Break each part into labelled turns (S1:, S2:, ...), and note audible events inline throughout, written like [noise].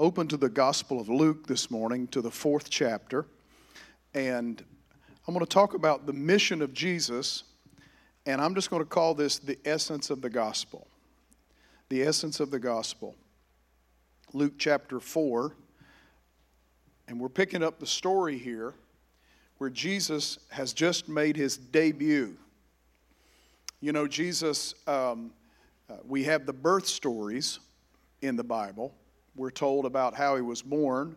S1: open to the Gospel of Luke this morning, to the fourth chapter. And I'm going to talk about the mission of Jesus, and I'm just going to call this the essence of the gospel. The essence of the gospel. Luke chapter 4. And we're picking up the story here where Jesus has just made his debut. You know, Jesus, um, uh, we have the birth stories in the Bible. We're told about how he was born,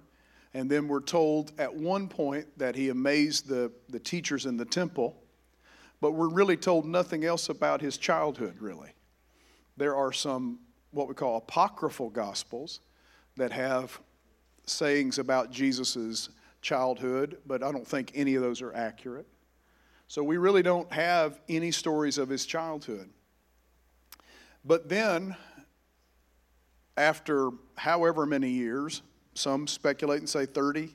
S1: and then we're told at one point that he amazed the, the teachers in the temple, but we're really told nothing else about his childhood, really. There are some, what we call apocryphal gospels, that have sayings about Jesus' childhood, but I don't think any of those are accurate. So we really don't have any stories of his childhood. But then, after however many years, some speculate and say 30,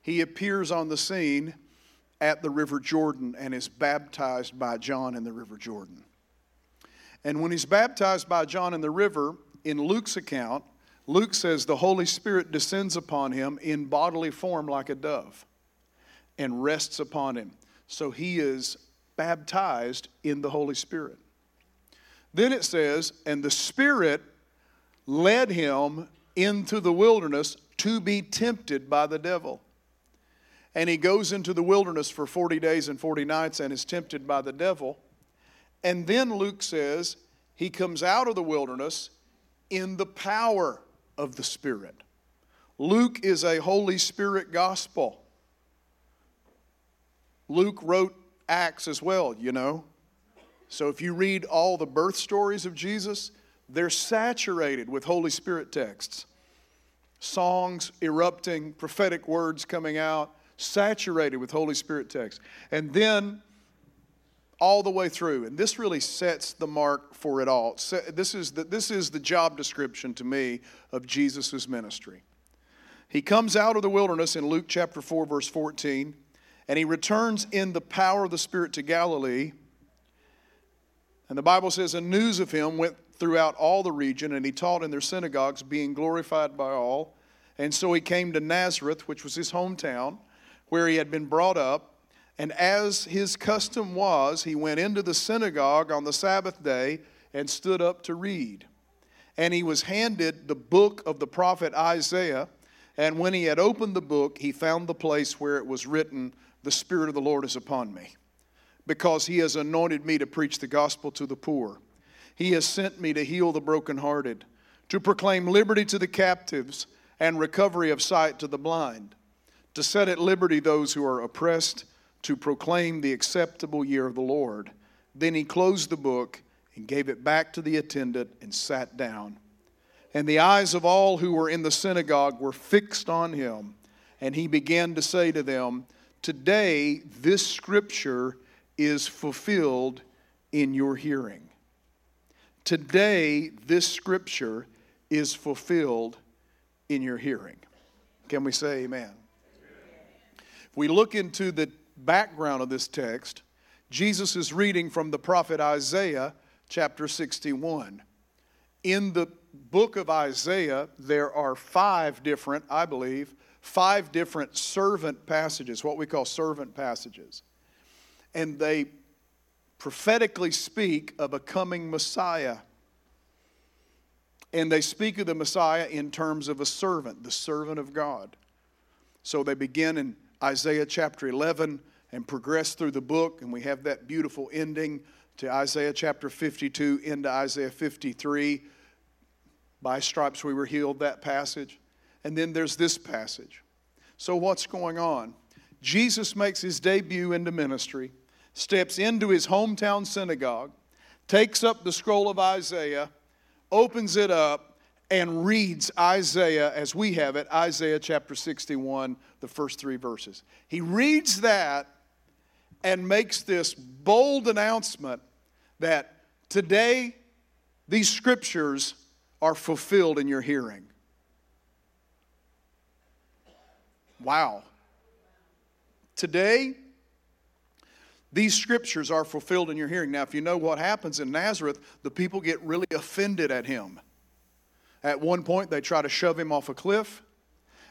S1: he appears on the scene at the River Jordan and is baptized by John in the River Jordan. And when he's baptized by John in the river, in Luke's account, Luke says the Holy Spirit descends upon him in bodily form like a dove and rests upon him. So he is baptized in the Holy Spirit. Then it says, and the Spirit led him into the wilderness to be tempted by the devil. And he goes into the wilderness for 40 days and 40 nights and is tempted by the devil. And then Luke says he comes out of the wilderness in the power of the Spirit. Luke is a Holy Spirit gospel. Luke wrote Acts as well, you know. So if you read all the birth stories of Jesus, they're saturated with Holy Spirit texts. Songs erupting, prophetic words coming out, saturated with Holy Spirit texts. And then all the way through. And this really sets the mark for it all. This is the, this is the job description to me of Jesus' ministry. He comes out of the wilderness in Luke chapter 4, verse 14, and he returns in the power of the Spirit to Galilee. And the Bible says, and news of him went throughout all the region, and he taught in their synagogues, being glorified by all. And so he came to Nazareth, which was his hometown, where he had been brought up. And as his custom was, he went into the synagogue on the Sabbath day and stood up to read. And he was handed the book of the prophet Isaiah. And when he had opened the book, he found the place where it was written, The Spirit of the Lord is upon me, because he has anointed me to preach the gospel to the poor. He has sent me to heal the brokenhearted, to proclaim liberty to the captives and recovery of sight to the blind, to set at liberty those who are oppressed to proclaim the acceptable year of the Lord. Then he closed the book and gave it back to the attendant and sat down. And the eyes of all who were in the synagogue were fixed on him. And he began to say to them, Today this scripture is fulfilled in your hearing. Today this scripture is fulfilled in your hearing. Can we say amen? If we look into the background of this text, Jesus is reading from the prophet Isaiah, chapter 61. In the book of Isaiah, there are five different, I believe, five different servant passages, what we call servant passages. And they prophetically speak of a coming Messiah. And they speak of the Messiah in terms of a servant, the servant of God. So they begin in Isaiah chapter 11 and progress through the book, and we have that beautiful ending to Isaiah chapter 52 into Isaiah 53. By stripes we were healed, that passage. And then there's this passage. So, what's going on? Jesus makes his debut into ministry, steps into his hometown synagogue, takes up the scroll of Isaiah, opens it up, and reads Isaiah as we have it, Isaiah chapter 61, the first three verses. He reads that and makes this bold announcement that today these scriptures are fulfilled in your hearing. Wow. Today, these scriptures are fulfilled in your hearing. Now, if you know what happens in Nazareth, the people get really offended at him At one point, they try to shove him off a cliff.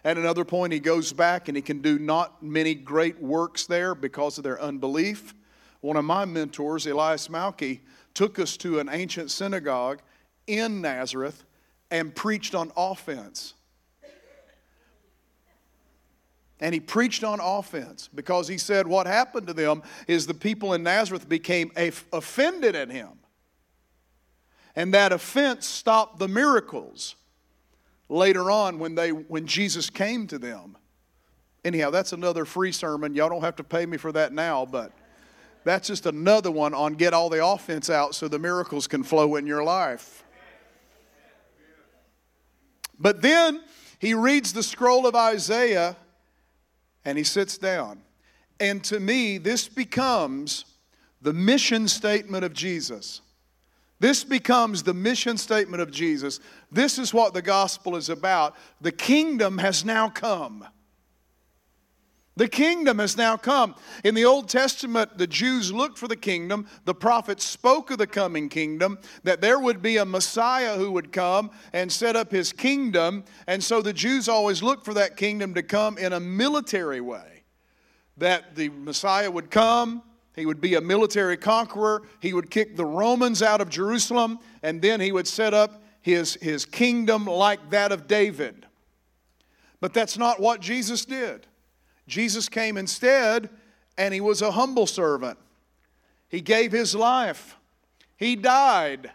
S1: At another point, he goes back and he can do not many great works there because of their unbelief. One of my mentors, Elias Malki, took us to an ancient synagogue in Nazareth and preached on offense. And he preached on offense because he said what happened to them is the people in Nazareth became offended at him. And that offense stopped the miracles later on when, they, when Jesus came to them. Anyhow, that's another free sermon. Y'all don't have to pay me for that now, but that's just another one on get all the offense out so the miracles can flow in your life. But then he reads the scroll of Isaiah and he sits down. And to me, this becomes the mission statement of Jesus. This becomes the mission statement of Jesus. This is what the gospel is about. The kingdom has now come. The kingdom has now come. In the Old Testament, the Jews looked for the kingdom. The prophets spoke of the coming kingdom, that there would be a Messiah who would come and set up his kingdom. And so the Jews always looked for that kingdom to come in a military way. That the Messiah would come, he would be a military conqueror, he would kick the Romans out of Jerusalem, and then he would set up his, his kingdom like that of David. But that's not what Jesus did. Jesus came instead, and he was a humble servant. He gave his life, he died,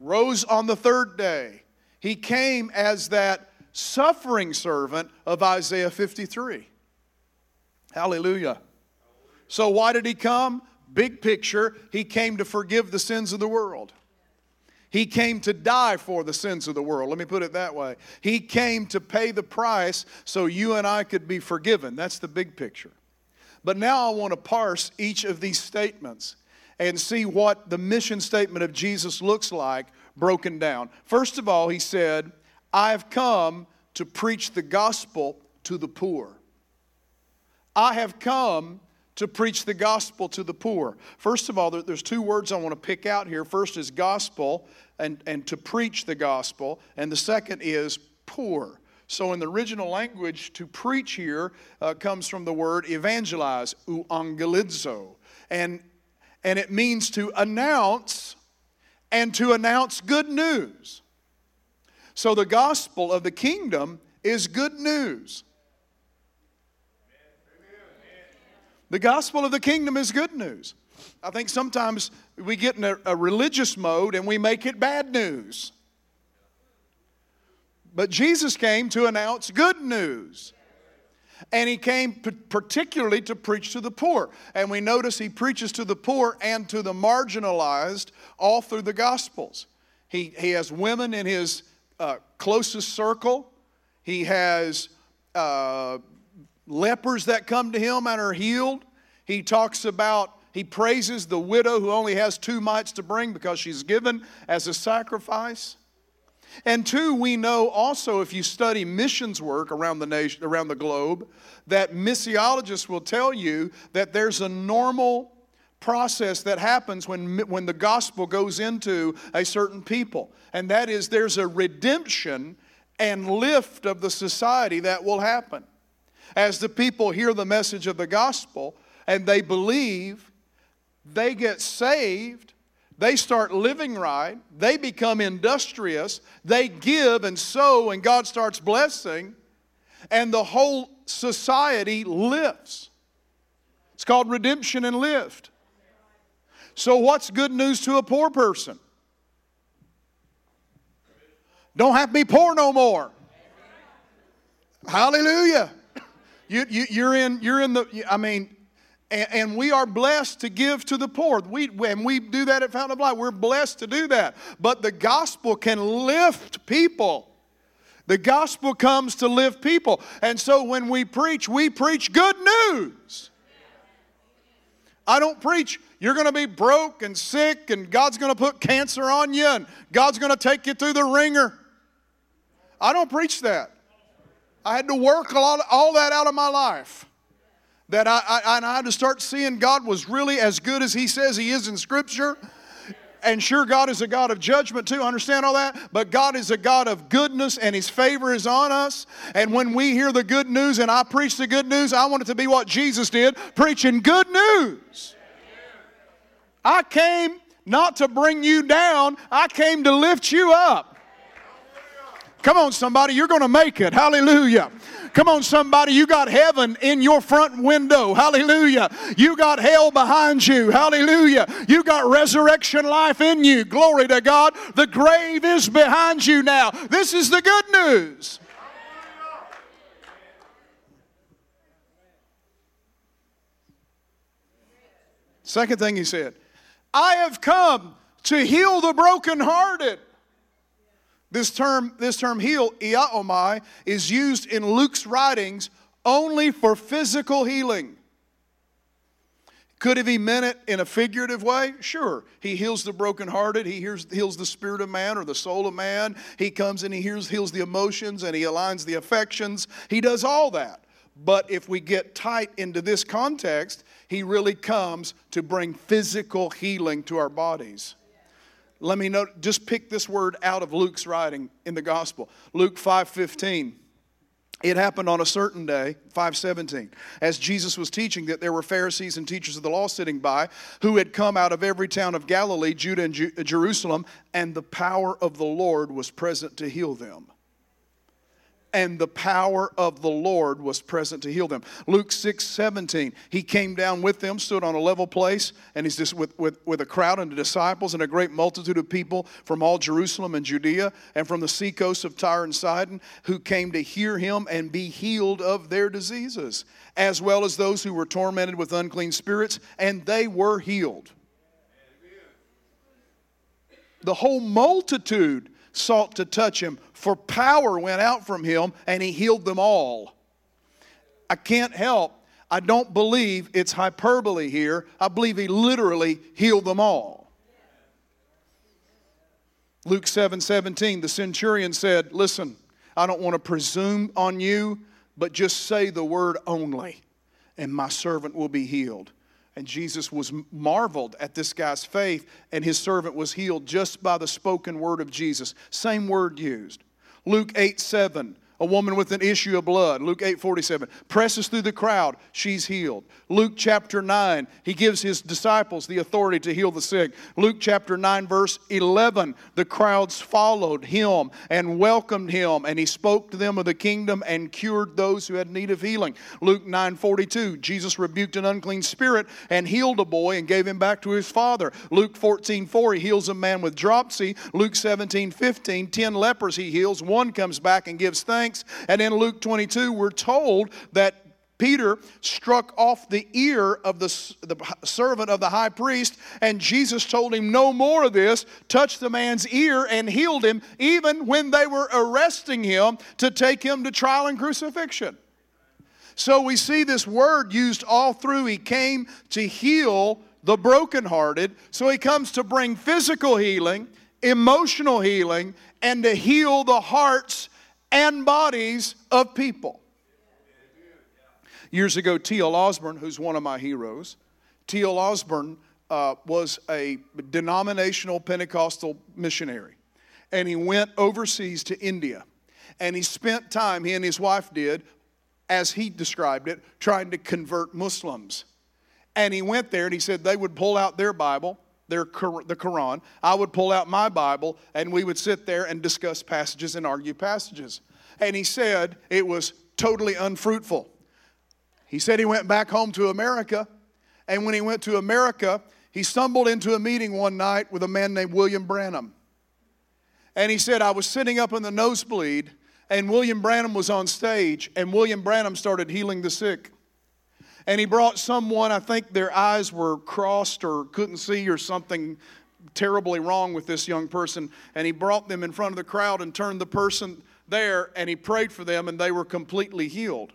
S1: rose on the third day. He came as that suffering servant of Isaiah 53. Hallelujah. So, why did he come? Big picture, he came to forgive the sins of the world. He came to die for the sins of the world. Let me put it that way. He came to pay the price so you and I could be forgiven. That's the big picture. But now I want to parse each of these statements and see what the mission statement of Jesus looks like broken down. First of all, he said, I've come to preach the gospel to the poor. I have come to preach the gospel to the poor. First of all, there's two words I want to pick out here. First is gospel, and, and to preach the gospel, and the second is poor. So, in the original language, to preach here uh, comes from the word evangelize, euangelizo, and, and it means to announce and to announce good news. So, the gospel of the kingdom is good news. The gospel of the kingdom is good news. I think sometimes we get in a, a religious mode and we make it bad news. But Jesus came to announce good news. And he came particularly to preach to the poor. And we notice he preaches to the poor and to the marginalized all through the Gospels. He, he has women in his uh, closest circle, he has uh, lepers that come to him and are healed. He talks about, he praises the widow who only has two mites to bring because she's given as a sacrifice. And two, we know also if you study missions work around the nation, around the globe, that missiologists will tell you that there's a normal process that happens when, when the gospel goes into a certain people. And that is there's a redemption and lift of the society that will happen. As the people hear the message of the gospel and they believe, they get saved, they start living right, they become industrious, they give and sow, and God starts blessing, and the whole society lifts. It's called redemption and lift. So, what's good news to a poor person? Don't have to be poor no more. Hallelujah. You, you, you're, in, you're in the, I mean, and, and, we are blessed to give to the poor. We, and we do that at Fountain of Life. We're blessed to do that. But the gospel can lift people. The gospel comes to lift people. And so when we preach, we preach good news. I don't preach, you're going to be broke and sick, and God's going to put cancer on you, and God's going to take you through the wringer. I don't preach that. I had to work lot, all that out of my life. That I, I, I had to start seeing God was really as good as He says He is in Scripture. And sure, God is a God of judgment too. Understand all that? But God is a God of goodness and His favor is on us. And when we hear the good news and I preach the good news, I want it to be what Jesus did preaching good news. I came not to bring you down, I came to lift you up. Come on, somebody, you're going to make it. Hallelujah. Come on, somebody, you got heaven in your front window. Hallelujah. You got hell behind you. Hallelujah. You got resurrection life in you. Glory to God. The grave is behind you now. This is the good news. Second thing he said, I have come to heal the brokenhearted. This term, this term heal, iaomai, is used in Luke's writings only for physical healing. Could have he meant it in a figurative way? Sure. He heals the brokenhearted. He heals, heals the spirit of man or the soul of man. He comes and he heals, heals the emotions and he aligns the affections. He does all that. But if we get tight into this context, he really comes to bring physical healing to our bodies. Let me note, just pick this word out of Luke's writing in the gospel. Luke 5:15. It happened on a certain day, 517, as Jesus was teaching that there were Pharisees and teachers of the law sitting by who had come out of every town of Galilee, Judah, and Jerusalem, and the power of the Lord was present to heal them and the power of the Lord was present to heal them. Luke 6 17, he came down with them, stood on a level place, and he's just with, with, with a crowd and the disciples and a great multitude of people from all Jerusalem and Judea and from the seacoast of Tyre and Sidon who came to hear him and be healed of their diseases, as well as those who were tormented with unclean spirits, and they were healed. The whole multitude sought to touch him, for power went out from him and he healed them all. I can't help. I don't believe it's hyperbole here. I believe he literally healed them all. Luke 7 17, the centurion said, Listen, I don't want to presume on you, but just say the word only, and my servant will be healed. And Jesus was marveled at this guy's faith, and his servant was healed just by the spoken word of Jesus. Same word used. Luke 8 7 a woman with an issue of blood. Luke 8 47. Presses through the crowd, she's healed. Luke chapter 9, he gives his disciples the authority to heal the sick. Luke chapter 9, verse 11, the crowds followed him and welcomed him, and he spoke to them of the kingdom and cured those who had need of healing. Luke 9 42, Jesus rebuked an unclean spirit and healed a boy and gave him back to his father. Luke 14 4, he heals a man with dropsy. Luke 17 15, 10 lepers he heals. One comes back and gives thanks And in Luke 22, we're told that Peter struck off the ear of the, the, servant of the high priest, and Jesus told him, No more of this, touched the man's ear and healed him, even when they were arresting him to take him to trial and crucifixion. So we see this word used all through. He came to heal the brokenhearted. So he comes to bring physical healing, emotional healing, and to heal the hearts and bodies of people. Years ago, T.L. Osborn, who's one of my heroes, T.L. Osborn uh, was a denominational Pentecostal missionary. And he went overseas to India. And he spent time, he and his wife did, as he described it, trying to convert Muslims. And he went there and he said they would pull out their Bible their, the Quran. I would pull out my Bible and we would sit there and discuss passages and argue passages. And he said it was totally unfruitful. He said he went back home to America, and when he went to America, he stumbled into a meeting one night with a man named William Branham. And he said, I was sitting up in the nosebleed, and William Branham was on stage, and William Branham started healing the sick. And he brought someone, I think their eyes were crossed or couldn't see or something terribly wrong with this young person. And he brought them in front of the crowd and turned the person there and he prayed for them and they were completely healed.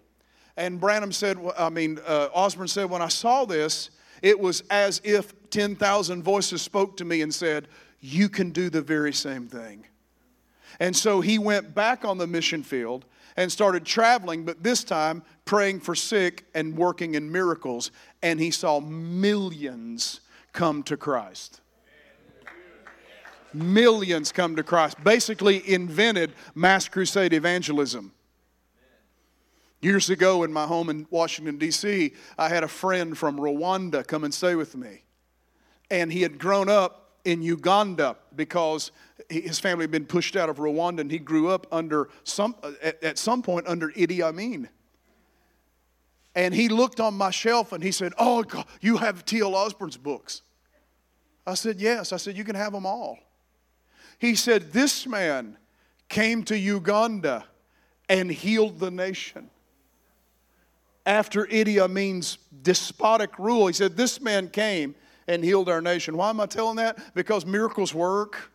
S1: And Branham said, I mean, uh, Osborn said, when I saw this, it was as if 10,000 voices spoke to me and said, You can do the very same thing. And so he went back on the mission field and started traveling, but this time praying for sick and working in miracles. And he saw millions come to Christ. Millions come to Christ. Basically, invented mass crusade evangelism. Years ago, in my home in Washington, D.C., I had a friend from Rwanda come and stay with me. And he had grown up in Uganda because his family had been pushed out of Rwanda and he grew up under some, at, at some point under Idi Amin. And he looked on my shelf and he said, Oh, God, you have T.L. Osborn's books. I said, Yes. I said, You can have them all. He said, This man came to Uganda and healed the nation. After Idi Amin's despotic rule, he said, This man came and healed our nation. Why am I telling that? Because miracles work.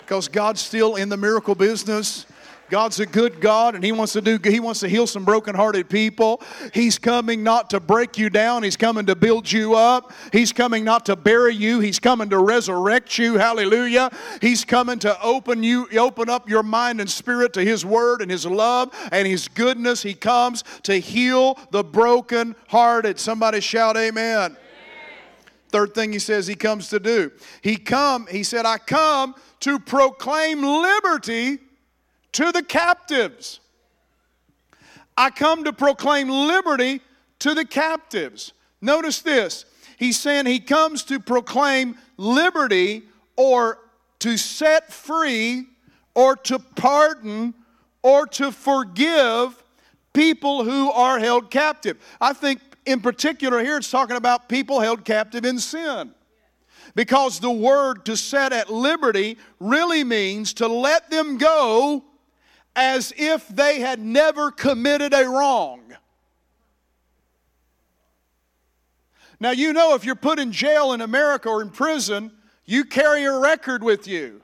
S1: Because God's still in the miracle business. God's a good God and He wants to do He wants to heal some brokenhearted people. He's coming not to break you down, He's coming to build you up. He's coming not to bury you, He's coming to resurrect you. Hallelujah. He's coming to open you, open up your mind and spirit to His word and His love and His goodness. He comes to heal the brokenhearted. Somebody shout amen. Third thing he says he comes to do. He come, he said, I come to proclaim liberty to the captives. I come to proclaim liberty to the captives. Notice this. He's saying he comes to proclaim liberty or to set free or to pardon or to forgive people who are held captive. I think in particular here it's talking about people held captive in sin. Because the word to set at liberty really means to let them go as if they had never committed a wrong. Now, you know, if you're put in jail in America or in prison, you carry a record with you.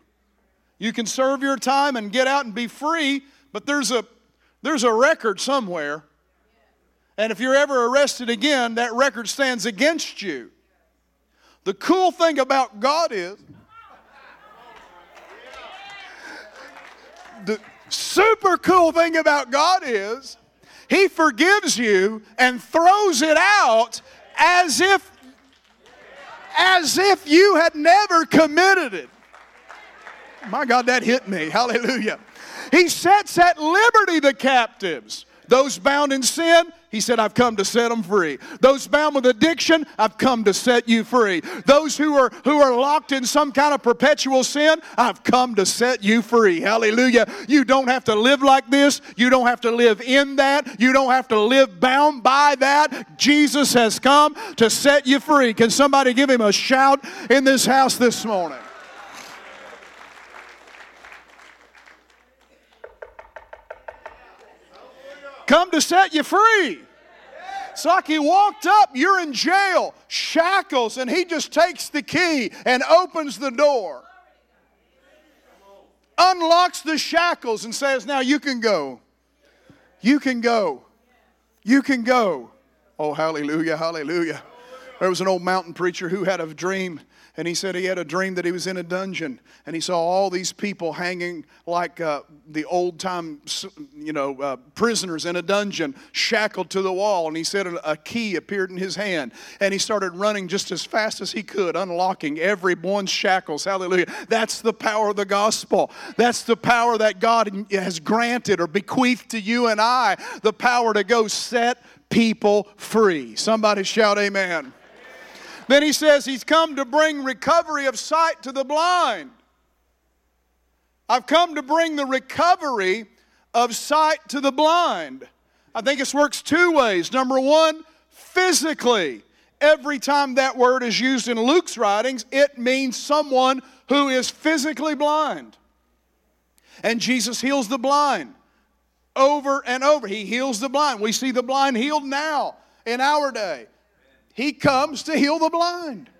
S1: You can serve your time and get out and be free, but there's a, there's a record somewhere. And if you're ever arrested again, that record stands against you. The cool thing about God is, the, super cool thing about God is He forgives you and throws it out as if as if you had never committed it. My God, that hit me. Hallelujah. He sets at liberty the captives. Those bound in sin, he said, I've come to set them free. Those bound with addiction, I've come to set you free. Those who are who are locked in some kind of perpetual sin, I've come to set you free. Hallelujah. You don't have to live like this. You don't have to live in that. You don't have to live bound by that. Jesus has come to set you free. Can somebody give him a shout in this house this morning? Come to set you free. It's like he walked up, you're in jail, shackles, and he just takes the key and opens the door, unlocks the shackles, and says, Now you can go. You can go. You can go. Oh, hallelujah, hallelujah. There was an old mountain preacher who had a dream and he said he had a dream that he was in a dungeon and he saw all these people hanging like uh, the old time, you know, uh, prisoners in a dungeon, shackled to the wall. And he said a, key appeared in his hand and he started running just as fast as he could, unlocking every one's shackles. Hallelujah. That's the power of the gospel. That's the power that God has granted or bequeathed to you and I, the power to go set people free. Somebody shout, Amen. Then he says he's come to bring recovery of sight to the blind. I've come to bring the recovery of sight to the blind. I think this works two ways. Number one, physically. Every time that word is used in Luke's writings, it means someone who is physically blind. And Jesus heals the blind over and over. He heals the blind. We see the blind healed now in our day. He comes to heal the blind.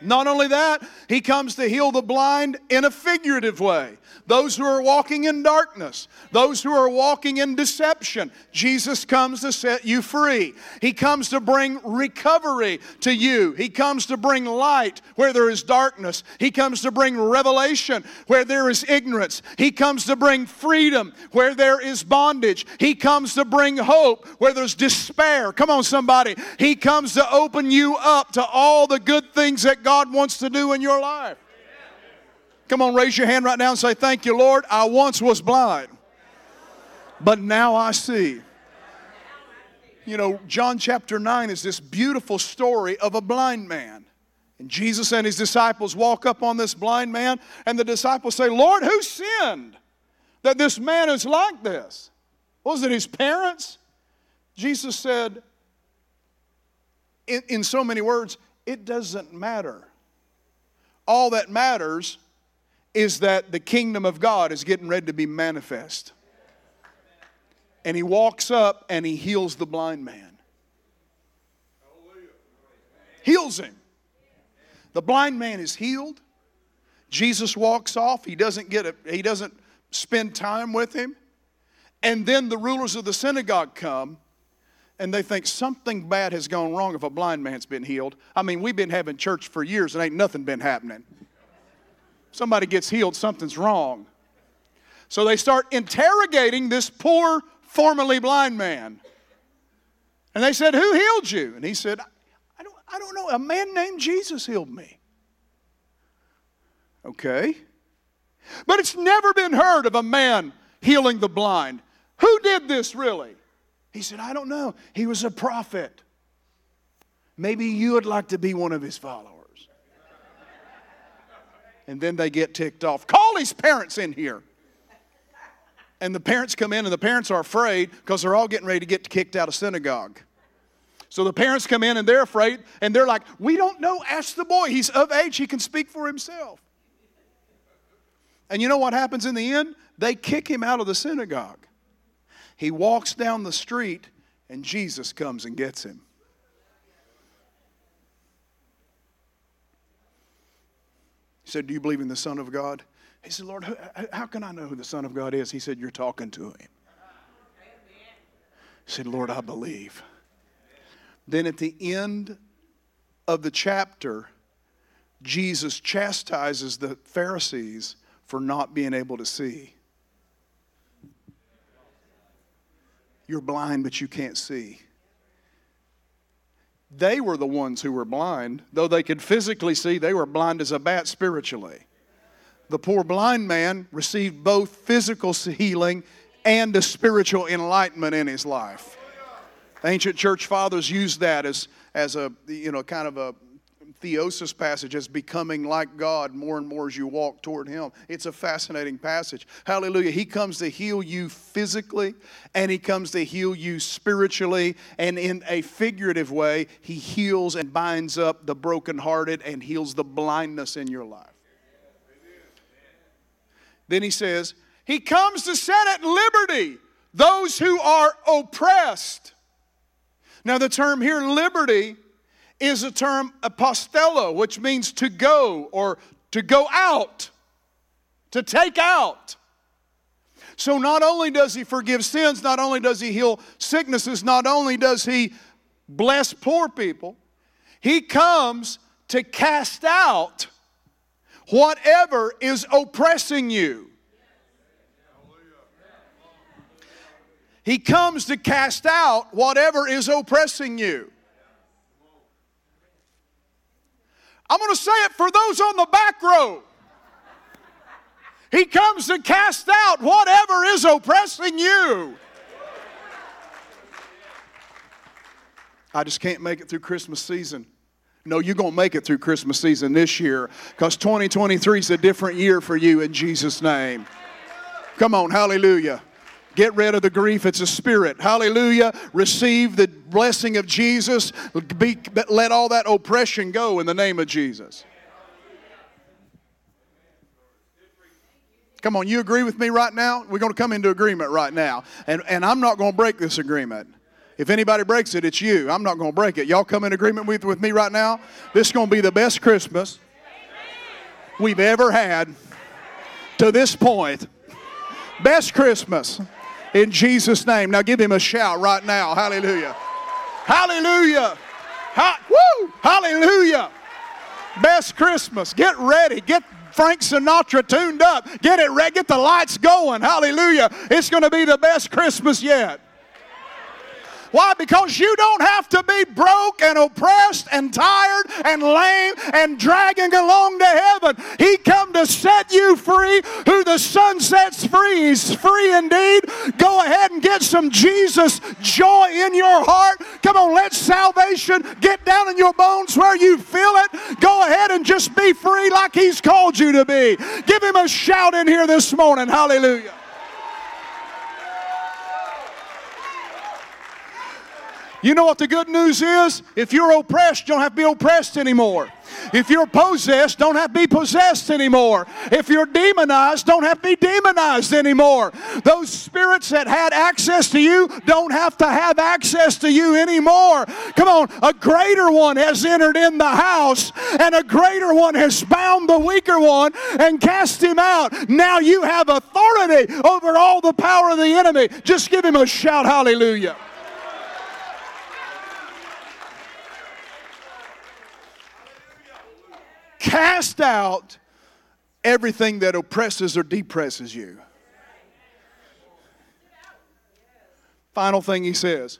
S1: Not only that, he comes to heal the blind in a figurative way. Those who are walking in darkness, those who are walking in deception, Jesus comes to set you free. He comes to bring recovery to you. He comes to bring light where there is darkness. He comes to bring revelation where there is ignorance. He comes to bring freedom where there is bondage. He comes to bring hope where there's despair. Come on, somebody. He comes to open you up to all the good things that God wants to do in your life. Come on, raise your hand right now and say, Thank you, Lord. I once was blind, but now I see. You know, John chapter 9 is this beautiful story of a blind man. And Jesus and his disciples walk up on this blind man, and the disciples say, Lord, who sinned that this man is like this? Was it his parents? Jesus said, in, in so many words, it doesn't matter. All that matters is that the kingdom of God is getting ready to be manifest. And he walks up and he heals the blind man. Heals him. The blind man is healed. Jesus walks off. He doesn't get a, he doesn't spend time with him. And then the rulers of the synagogue come and they think something bad has gone wrong if a blind man's been healed. I mean, we've been having church for years and ain't nothing been happening. Somebody gets healed, something's wrong. So they start interrogating this poor, formerly blind man. And they said, Who healed you? And he said, I don't, I don't know. A man named Jesus healed me. Okay. But it's never been heard of a man healing the blind. Who did this really? He said, I don't know. He was a prophet. Maybe you would like to be one of his followers. And then they get ticked off. Call his parents in here. And the parents come in, and the parents are afraid because they're all getting ready to get kicked out of synagogue. So the parents come in and they're afraid, and they're like, We don't know. Ask the boy. He's of age, he can speak for himself. And you know what happens in the end? They kick him out of the synagogue. He walks down the street, and Jesus comes and gets him. Said, Do you believe in the Son of God? He said, Lord, how can I know who the Son of God is? He said, You're talking to him. He said, Lord, I believe. Then at the end of the chapter, Jesus chastises the Pharisees for not being able to see. You're blind, but you can't see. They were the ones who were blind. Though they could physically see, they were blind as a bat spiritually. The poor blind man received both physical healing and a spiritual enlightenment in his life. Ancient church fathers used that as, as a, you know, kind of a theosis passage as becoming like God more and more as you walk toward Him. It's a fascinating passage. Hallelujah. He comes to heal you physically and He comes to heal you spiritually. And in a figurative way, He heals and binds up the brokenhearted and heals the blindness in your life. Then He says, He comes to set at liberty those who are oppressed. Now, the term here, liberty, is a term apostello, which means to go or to go out, to take out. So not only does he forgive sins, not only does he heal sicknesses, not only does he bless poor people, he comes to cast out whatever is oppressing you. He comes to cast out whatever is oppressing you. I'm going to say it for those on the back row. He comes to cast out whatever is oppressing you. I just can't make it through Christmas season. No, you're going to make it through Christmas season this year because 2023 is a different year for you in Jesus' name. Come on, hallelujah. Get rid of the grief. It's a spirit. Hallelujah. Receive the blessing of Jesus. Be, let all that oppression go in the name of Jesus. Come on, you agree with me right now? We're going to come into agreement right now. And, and I'm not going to break this agreement. If anybody breaks it, it's you. I'm not going to break it. Y'all come in agreement with, with me right now? This is going to be the best Christmas we've ever had to this point. Best Christmas in Jesus' name. Now give him a shout right now. Hallelujah. Hallelujah. Ha- woo! Hallelujah. Best Christmas. Get ready. Get Frank Sinatra tuned up. Get it ready. Get the lights going. Hallelujah. It's going to be the best Christmas yet. Why? Because you don't have to be broke and oppressed and tired and lame and dragging along to heaven. He come to set you free. Who the Son sets free is free indeed. Go ahead and get some Jesus joy in your heart. Come on, let salvation get down in your bones where you feel it. Go ahead and just be free like He's called you to be. Give Him a shout in here this morning. Hallelujah. You know what the good news is? If you're oppressed, you don't have to be oppressed anymore. If you're possessed, don't have to be possessed anymore. If you're demonized, don't have to be demonized anymore. Those spirits that had access to you don't have to have access to you anymore. Come on, a greater one has entered in the house, and a greater one has bound the weaker one and cast him out. Now you have authority over all the power of the enemy. Just give him a shout, hallelujah. Cast out everything that oppresses or depresses you. Final thing he says,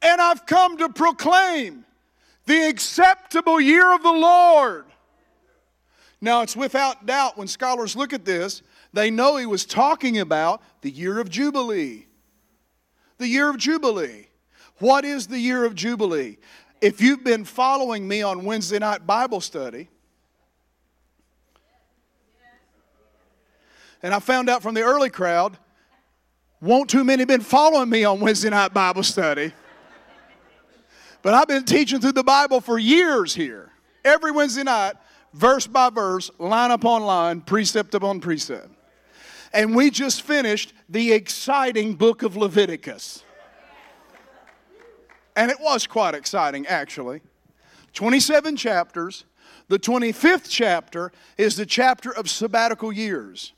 S1: and I've come to proclaim the acceptable year of the Lord. Now, it's without doubt when scholars look at this, they know he was talking about the year of Jubilee. The year of Jubilee. What is the year of Jubilee? If you've been following me on Wednesday night Bible study, And I found out from the early crowd, won't too many been following me on Wednesday night Bible study. But I've been teaching through the Bible for years here. Every Wednesday night, verse by verse, line upon line, precept upon precept. And we just finished the exciting book of Leviticus. And it was quite exciting, actually. 27 chapters. The 25th chapter is the chapter of sabbatical years.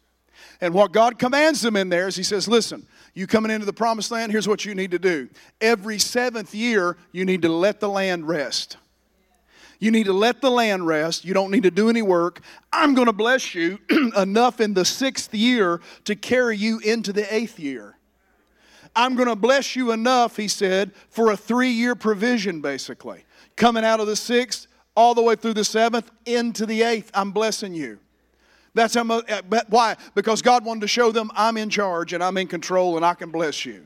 S1: And what God commands them in there is He says, listen, you coming into the promised land, here's what you need to do. Every seventh year, you need to let the land rest. You need to let the land rest. You don't need to do any work. I'm going to bless you [clears throat] enough in the sixth year to carry you into the eighth year. I'm going to bless you enough, he said, for a three year provision, basically. Coming out of the sixth, all the way through the seventh, into the eighth, I'm blessing you. That's how much, uh, why? Because God wanted to show them I'm in charge and I'm in control and I can bless you.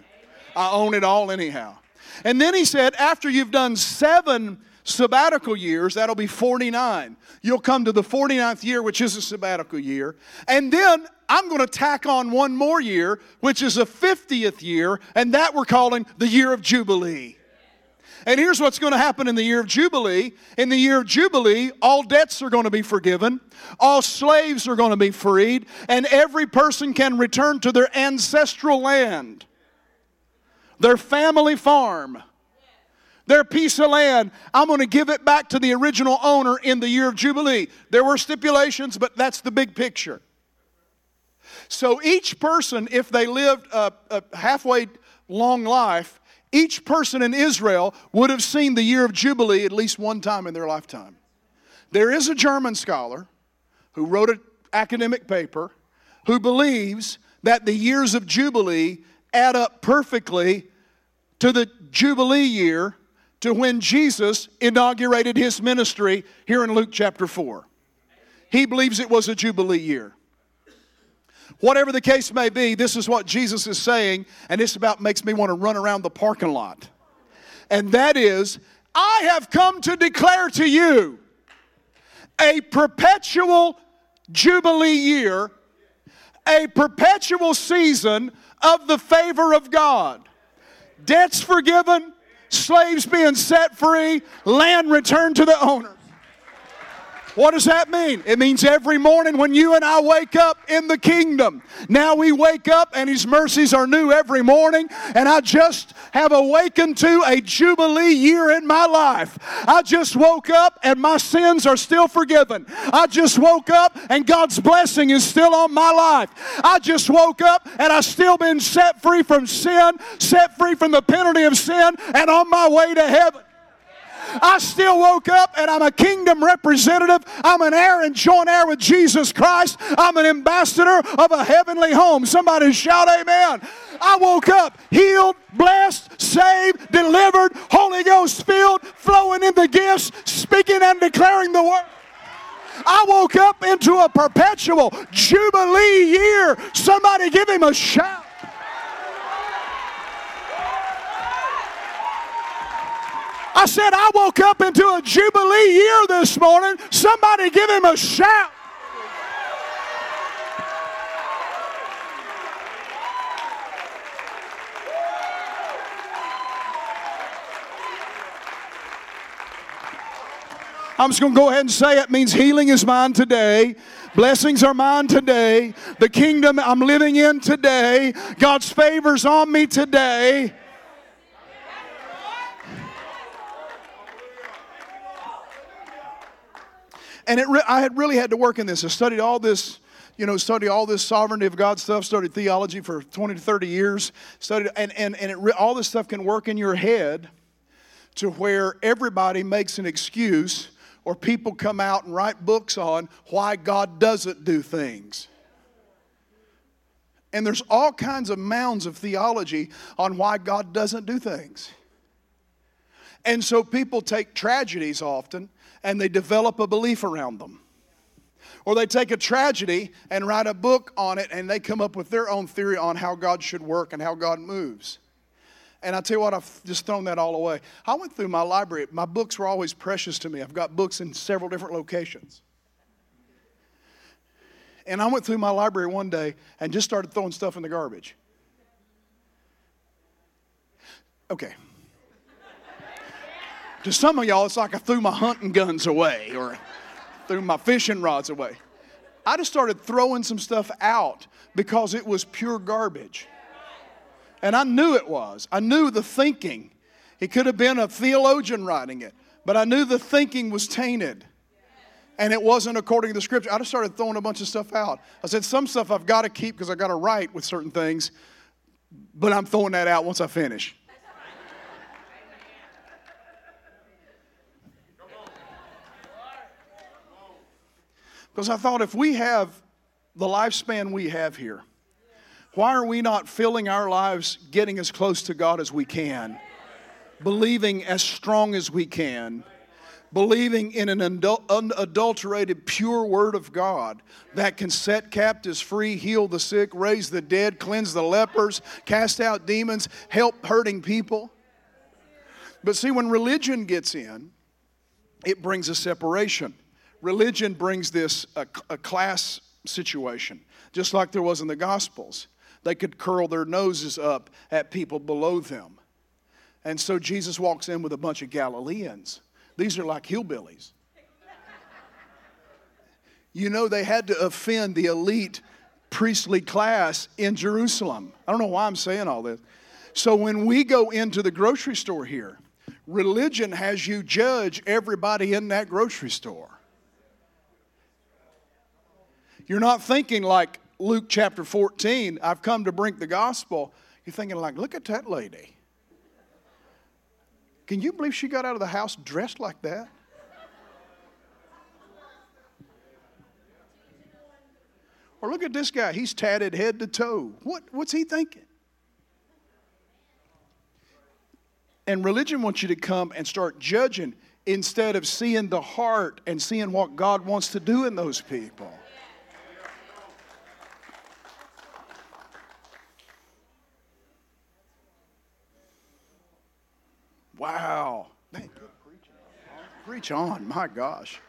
S1: I own it all anyhow. And then he said, after you've done seven sabbatical years, that'll be 49. You'll come to the 49th year, which is a sabbatical year. And then I'm going to tack on one more year, which is a 50th year, and that we're calling the year of Jubilee. And here's what's going to happen in the year of Jubilee. In the year of Jubilee, all debts are going to be forgiven, all slaves are going to be freed, and every person can return to their ancestral land, their family farm, their piece of land. I'm going to give it back to the original owner in the year of Jubilee. There were stipulations, but that's the big picture. So each person, if they lived a, a halfway long life, each person in Israel would have seen the year of Jubilee at least one time in their lifetime. There is a German scholar who wrote an academic paper who believes that the years of Jubilee add up perfectly to the Jubilee year to when Jesus inaugurated his ministry here in Luke chapter 4. He believes it was a Jubilee year. Whatever the case may be, this is what Jesus is saying, and this about makes me want to run around the parking lot. And that is, I have come to declare to you a perpetual Jubilee year, a perpetual season of the favor of God. Debts forgiven, slaves being set free, land returned to the owner. What does that mean? It means every morning when you and I wake up in the kingdom, now we wake up and His mercies are new every morning, and I just have awakened to a Jubilee year in my life. I just woke up and my sins are still forgiven. I just woke up and God's blessing is still on my life. I just woke up and I've still been set free from sin, set free from the penalty of sin, and on my way to heaven. I still woke up and I'm a kingdom representative. I'm an heir and joint heir with Jesus Christ. I'm an ambassador of a heavenly home. Somebody shout, Amen. I woke up healed, blessed, saved, delivered, Holy Ghost filled, flowing in the gifts, speaking and declaring the word. I woke up into a perpetual Jubilee year. Somebody give him a shout. I said, I woke up into a Jubilee year this morning. Somebody give him a shout. I'm just going to go ahead and say it means healing is mine today. Blessings are mine today. The kingdom I'm living in today. God's favors on me today. And it re- I had really had to work in this. I studied all this, you know, studied all this sovereignty of God stuff, studied theology for 20 to 30 years, studied, and, and, and it all this stuff can work in your head to where everybody makes an excuse or people come out and write books on why God doesn't do things. And there's all kinds of mounds of theology on why God doesn't do things. And so people take tragedies often and they develop a belief around them. Or they take a tragedy and write a book on it and they come up with their own theory on how God should work and how God moves. And I tell you what, I've just thrown that all away. I went through my library. My books were always precious to me. I've got books in several different locations. And I went through my library one day and just started throwing stuff in the garbage. Okay. To some of y'all, it's like I threw my hunting guns away or threw my fishing rods away. I just started throwing some stuff out because it was pure garbage. And I knew it was. I knew the thinking. It could have been a theologian writing it, but I knew the thinking was tainted. And it wasn't according to the scripture. I just started throwing a bunch of stuff out. I said, some stuff I've got to keep because I've got to write with certain things, but I'm throwing that out once I finish. Because I thought if we have the lifespan we have here, why are we not filling our lives getting as close to God as we can? Believing as strong as we can. Believing in an unadulterated, pure word of God that can set captives free, heal the sick, raise the dead, cleanse the lepers, cast out demons, help hurting people. But see, when religion gets in, it brings a separation. Religion brings this a, a class situation, just like there was in the Gospels. They could curl their noses up at people below them. And so Jesus walks in with a bunch of Galileans. These are like hillbillies. You know, they had to offend the elite priestly class in Jerusalem. I don't know why I'm saying all this. So when we go into the grocery store here, religion has you judge everybody in that grocery store. You're not thinking like, Luke chapter 14, I've come to bring the gospel, you're thinking, like, look at that lady. Can you believe she got out of the house dressed like that? Or look at this guy, he's tatted head to toe. What, what's he thinking? And religion wants you to come and start judging instead of seeing the heart and seeing what God wants to do in those people. Wow. Man. Preach on, my gosh.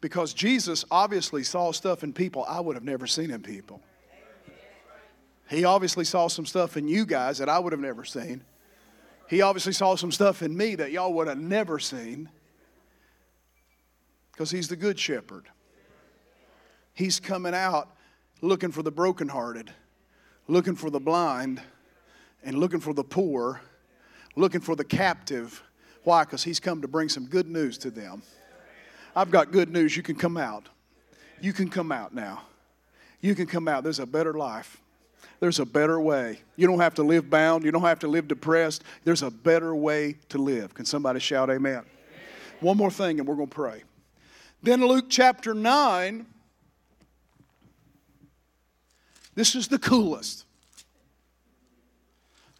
S1: Because Jesus obviously saw stuff in people I would have never seen in people. He obviously saw some stuff in you guys that I would have never seen. He obviously saw some stuff in me that y'all would have never seen. Because he's the good shepherd. He's coming out looking for the brokenhearted, looking for the blind and looking for the poor, looking for the captive. Why? Because he's come to bring some good news to them. I've got good news. You can come out. You can come out now. You can come out. There's a better life. There's a better way. You don't have to live bound. You don't have to live depressed. There's a better way to live. Can somebody shout amen? amen. One more thing, and we're going to pray. Then, Luke chapter 9. This is the coolest.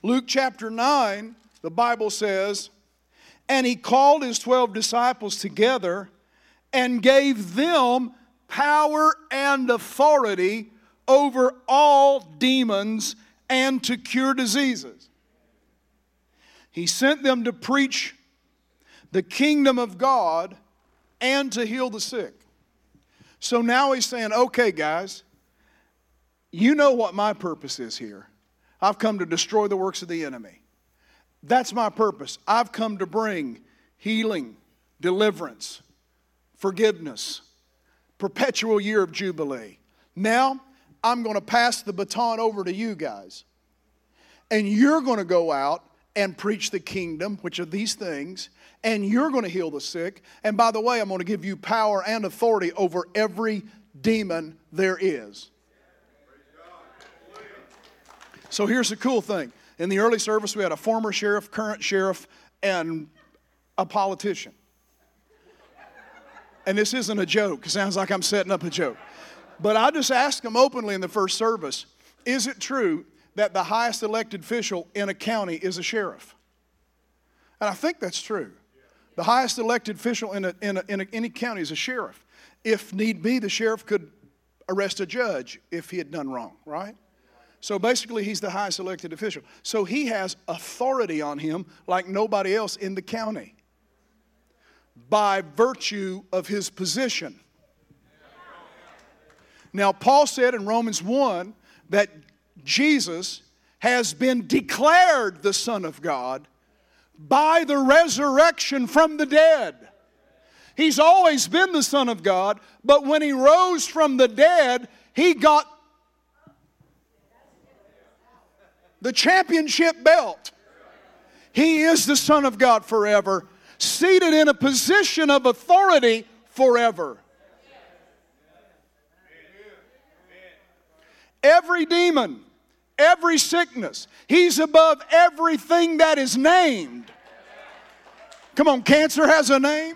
S1: Luke chapter 9, the Bible says, And he called his 12 disciples together and gave them power and authority over all demons and to cure diseases. He sent them to preach the kingdom of God and to heal the sick. So now he's saying, okay, guys, you know what my purpose is here. I've come to destroy the works of the enemy. That's my purpose. I've come to bring healing, deliverance, forgiveness, perpetual year of Jubilee. Now, I'm going to pass the baton over to you guys. And you're going to go out and preach the kingdom, which are these things, and you're going to heal the sick. And by the way, I'm going to give you power and authority over every demon there is. So here's the cool thing. In the early service, we had a former sheriff, current sheriff, and a politician. And this isn't a joke. It sounds like I'm setting up a joke. But I just asked them openly in the first service is it true that the highest elected official in a county is a sheriff? And I think that's true. The highest elected official in, a, in, a, in a, any county is a sheriff. If need be, the sheriff could arrest a judge if he had done wrong, right? So basically, he's the highest elected official. So he has authority on him like nobody else in the county by virtue of his position. Now, Paul said in Romans 1 that Jesus has been declared the Son of God by the resurrection from the dead. He's always been the Son of God, but when he rose from the dead, he got the championship belt. He is the Son of God forever, seated in a position of authority forever. Every demon, every sickness, He's above everything that is named. Come on, cancer has a name,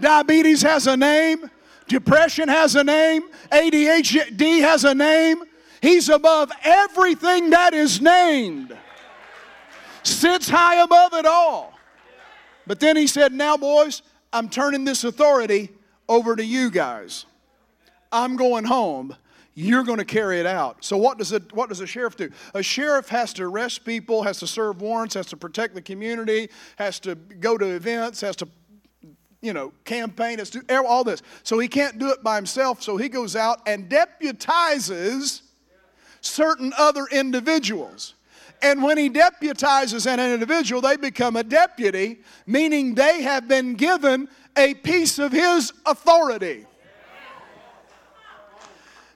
S1: diabetes has a name, depression has a name, ADHD has a name. He's above everything that is named, sits high above it all. But then he said, Now, boys, I'm turning this authority over to you guys. I'm going home. You're going to carry it out. So, what does, a, what does a sheriff do? A sheriff has to arrest people, has to serve warrants, has to protect the community, has to go to events, has to you know, campaign, has to do all this. So he can't do it by himself. So he goes out and deputizes certain other individuals. And when he deputizes an individual, they become a deputy, meaning they have been given a piece of his authority.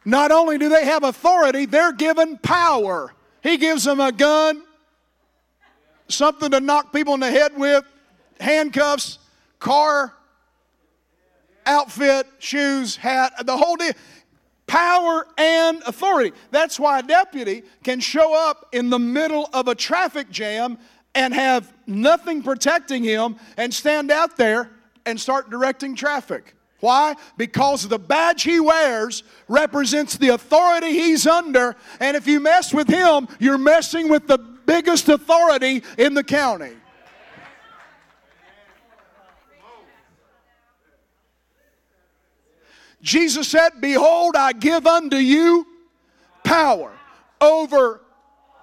S1: Not only do they have authority, they're given power. He gives them a gun, something to knock people in the head with, handcuffs, car, outfit, shoes, hat, the whole deal power and authority. That's why a deputy can show up in the middle of a traffic jam and have nothing protecting him and stand out there and start directing traffic. Why? Because the badge he wears represents the authority he's under, and if you mess with him, you're messing with the biggest authority in the county. Jesus said, Behold, I give unto you power over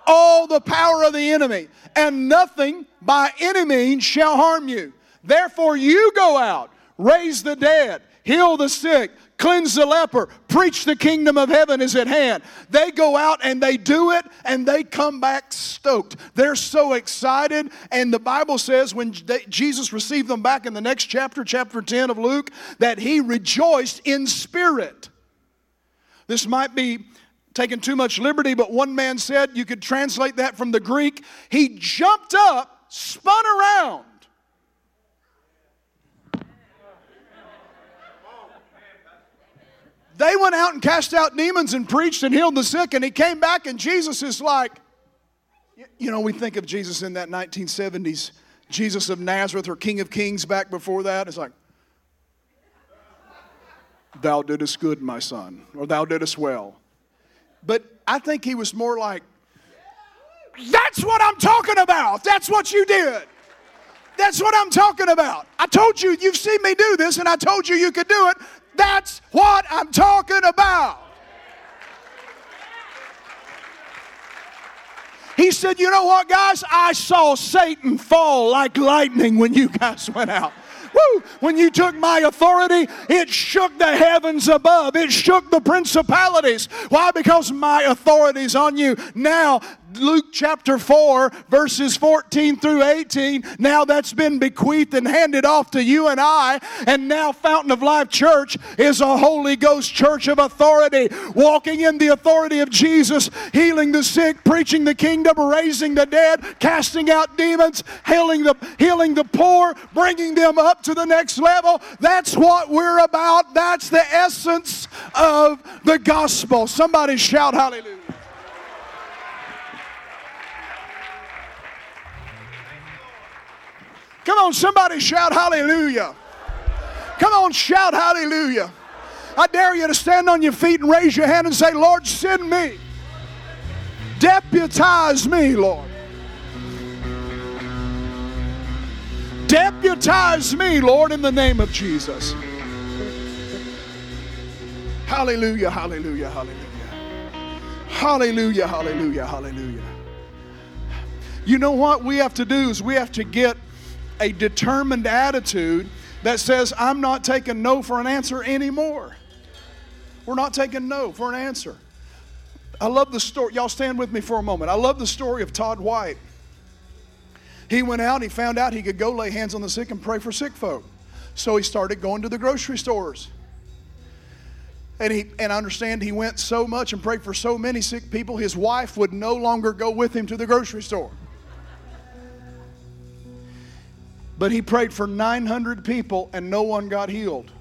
S1: all the power of the enemy, and nothing by any means shall harm you. Therefore, you go out, raise the dead, heal the sick, cleanse the leper, preach the kingdom of heaven is at hand. They go out and they do it and they come back stoked. They're so excited. And the Bible says when Jesus received them back in the next chapter, chapter 10 of Luke, that he rejoiced in spirit. This might be taking too much liberty, but one man said you could translate that from the Greek. He jumped up, spun around They went out and cast out demons and preached and healed the sick, and he came back, and Jesus is like, you know, we think of Jesus in that 1970s Jesus of Nazareth or King of Kings back before that. It's like, Thou didst good, my son, or Thou didst well. But I think he was more like, That's what I'm talking about. That's what you did. That's what I'm talking about. I told you, you've seen me do this, and I told you you could do it. That's what I'm talking about. He said, You know what, guys? I saw Satan fall like lightning when you guys went out. Woo! When you took my authority, it shook the heavens above. It shook the principalities. Why? Because my authority's on you. Now Luke chapter 4, verses 14 through 18. Now that's been bequeathed and handed off to you and I. And now Fountain of Life Church is a Holy Ghost church of authority, walking in the authority of Jesus, healing the sick, preaching the kingdom, raising the dead, casting out demons, healing the, healing the poor, bringing them up to the next level. That's what we're about. That's the essence of the gospel. Somebody shout hallelujah. Come on, somebody shout hallelujah. Come on, shout hallelujah. I dare you to stand on your feet and raise your hand and say, Lord, send me. Deputize me, Lord. Deputize me, Lord, in the name of Jesus. Hallelujah, hallelujah, hallelujah. Hallelujah, hallelujah, hallelujah. You know what we have to do is we have to get a determined attitude that says, I'm not taking no for an answer anymore. We're not taking no for an answer. I love the story. Y'all stand with me for a moment. I love the story of Todd White. He went out, he found out he could go lay hands on the sick and pray for sick folk. So he started going to the grocery stores. And, he, and I understand he went so much and prayed for so many sick people, his wife would no longer go with him to the grocery store. But he prayed for 900 people and no one got healed.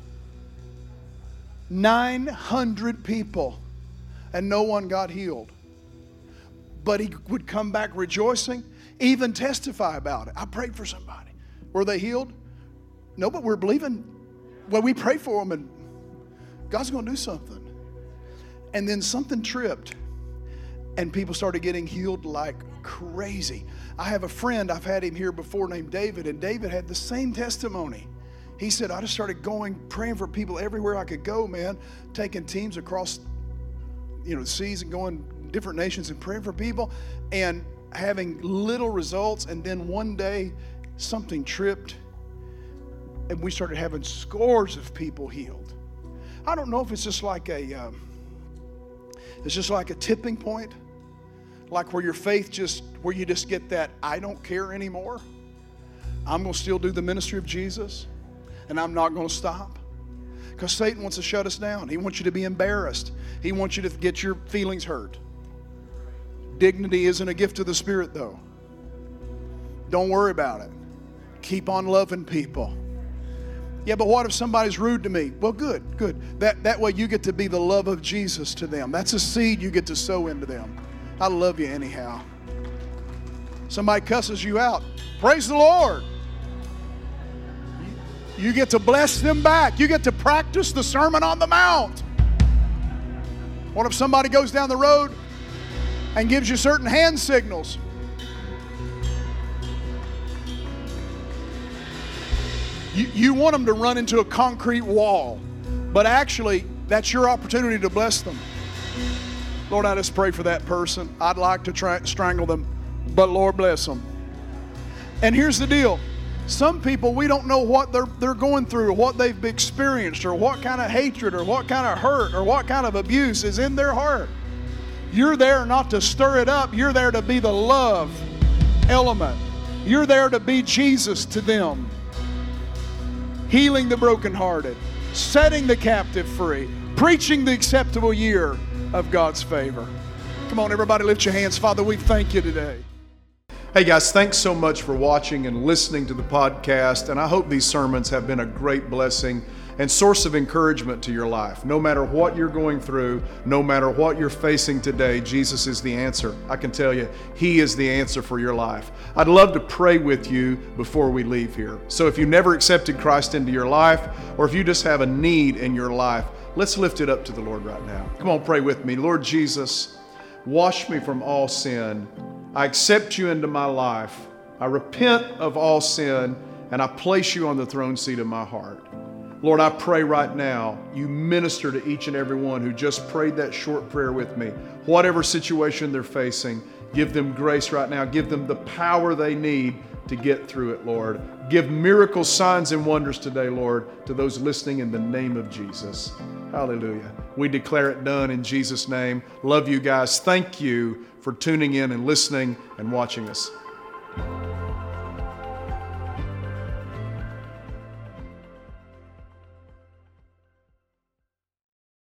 S1: 900 people and no one got healed. But he would come back rejoicing, even testify about it. I prayed for somebody. Were they healed? No, but we're believing. Well, we pray for them and God's going to do something. And then something tripped and people started getting healed like crazy. I have a friend, I've had him here before named David, and David had the same testimony. He said, I just started going, praying for people everywhere I could go, man, taking teams across, you know, the seas and going different nations and praying for people and having little results. And then one day, something tripped, and we started having scores of people healed. I don't know if it's just like a, um, it's just like a tipping point like where your faith just, where you just get that, I don't care anymore. I'm going to still do the ministry of Jesus and I'm not going to stop. Because Satan wants to shut us down. He wants you to be embarrassed, he wants you to get your feelings hurt. Dignity isn't a gift of the Spirit, though. Don't worry about it. Keep on loving people. Yeah, but what if somebody's rude to me? Well, good, good. That, that way you get to be the love of Jesus to them. That's a seed you get to sow into them. I love you anyhow. Somebody cusses you out. Praise the Lord. You get to bless them back. You get to practice the Sermon on the Mount. What if somebody goes down the road and gives you certain hand signals? You, you want them to run into a concrete wall, but actually, that's your opportunity to bless them. Lord, I just pray for that person. I'd like to strangle them, but Lord bless them. And here's the deal some people, we don't know what they're, they're going through, or what they've experienced, or what kind of hatred, or what kind of hurt, or what kind of abuse is in their heart. You're there not to stir it up, you're there to be the love element. You're there to be Jesus to them, healing the brokenhearted, setting the captive free, preaching the acceptable year of God's favor. Come on, everybody, lift your hands. Father, we thank you today. Hey guys, thanks so much for watching and listening to the podcast. And I hope these sermons have been a great blessing and source of encouragement to your life. No matter what you're going through, no matter what you're facing today, Jesus is the answer. I can tell you, He is the answer for your life. I'd love to pray with you before we leave here. So if you never accepted Christ into your life, or if you just have a need in your life, Let's lift it up to the Lord right now. Come on, pray with me. Lord Jesus, wash me from all sin. I accept you into my life. I repent of all sin and I place you on the throne seat of my heart. Lord, I pray right now you minister to each and every one who just prayed that short prayer with me. Whatever situation they're facing, give them grace right now. Give them the power they need to get through it, Lord. Give miracle signs and wonders today, Lord, to those listening in the name of Jesus. Hallelujah. We declare it done in Jesus' name. Love you guys. Thank you for tuning in and listening and watching us.